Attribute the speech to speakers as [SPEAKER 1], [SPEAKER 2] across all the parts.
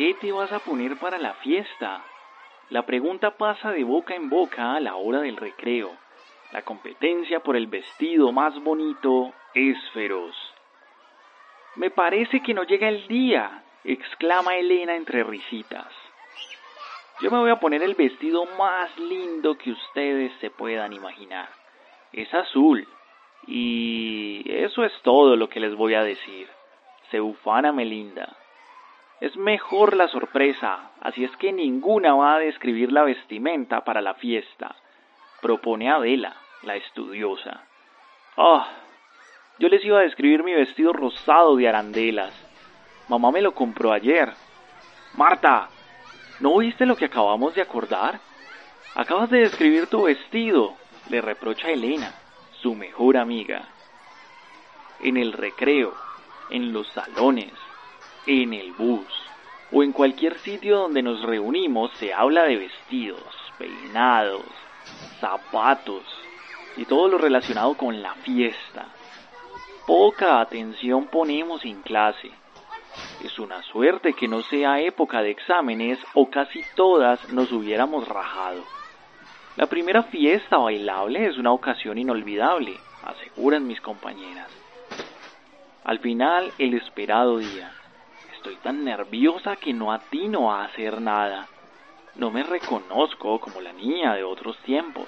[SPEAKER 1] ¿Qué te vas a poner para la fiesta? La pregunta pasa de boca en boca a la hora del recreo. La competencia por el vestido más bonito es feroz. Me parece que no llega el día, exclama Elena entre risitas. Yo me voy a poner el vestido más lindo que ustedes se puedan imaginar. Es azul. Y eso es todo lo que les voy a decir. Se ufana Melinda. Es mejor la sorpresa, así es que ninguna va a describir la vestimenta para la fiesta, propone Adela, la estudiosa. Ah, yo les iba a describir mi vestido rosado de arandelas. Mamá me lo compró ayer. Marta, ¿no oíste lo que acabamos de acordar? Acabas de describir tu vestido, le reprocha Elena, su mejor amiga. En el recreo, en los salones, en el bus o en cualquier sitio donde nos reunimos se habla de vestidos, peinados, zapatos y todo lo relacionado con la fiesta. Poca atención ponemos en clase. Es una suerte que no sea época de exámenes o casi todas nos hubiéramos rajado. La primera fiesta bailable es una ocasión inolvidable, aseguran mis compañeras. Al final, el esperado día. Estoy tan nerviosa que no atino a hacer nada. No me reconozco como la niña de otros tiempos,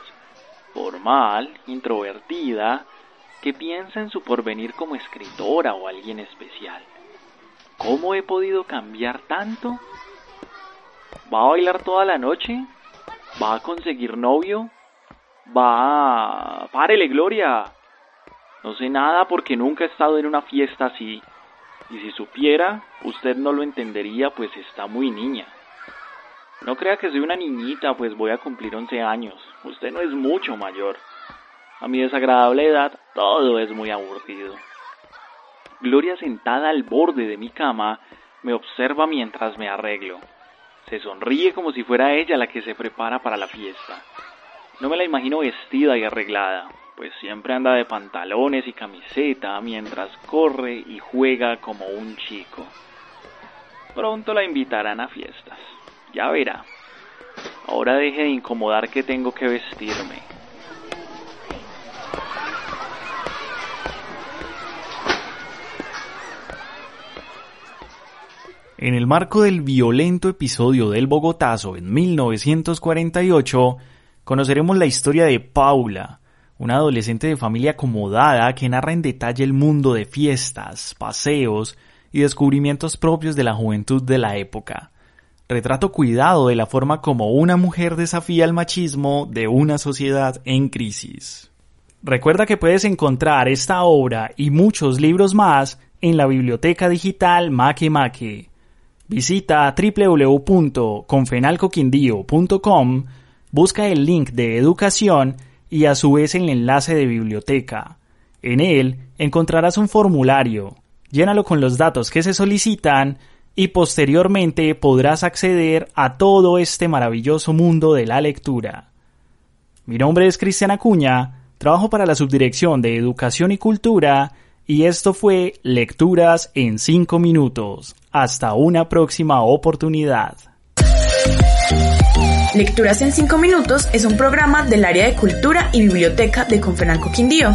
[SPEAKER 1] formal, introvertida, que piensa en su porvenir como escritora o alguien especial. ¿Cómo he podido cambiar tanto? ¿Va a bailar toda la noche? ¿Va a conseguir novio? ¿Va a... ¡Párele, Gloria! No sé nada porque nunca he estado en una fiesta así. Y si supiera, usted no lo entendería, pues está muy niña. No crea que soy una niñita, pues voy a cumplir 11 años. Usted no es mucho mayor. A mi desagradable edad, todo es muy aburrido. Gloria sentada al borde de mi cama me observa mientras me arreglo. Se sonríe como si fuera ella la que se prepara para la fiesta. No me la imagino vestida y arreglada, pues siempre anda de pantalones y camiseta mientras corre y juega como un chico. Pronto la invitarán a fiestas. Ya verá. Ahora deje de incomodar que tengo que vestirme.
[SPEAKER 2] En el marco del violento episodio del Bogotazo en 1948, conoceremos la historia de Paula, una adolescente de familia acomodada que narra en detalle el mundo de fiestas, paseos y descubrimientos propios de la juventud de la época. Retrato cuidado de la forma como una mujer desafía el machismo de una sociedad en crisis. Recuerda que puedes encontrar esta obra y muchos libros más en la biblioteca digital Make Make. Visita www.confenalcoquindío.com, busca el link de educación y a su vez el enlace de biblioteca. En él encontrarás un formulario. Llénalo con los datos que se solicitan y posteriormente podrás acceder a todo este maravilloso mundo de la lectura. Mi nombre es Cristian Acuña, trabajo para la Subdirección de Educación y Cultura y esto fue Lecturas en 5 minutos. Hasta una próxima oportunidad.
[SPEAKER 3] Lecturas en 5 minutos es un programa del área de cultura y biblioteca de Confenalco Quindío.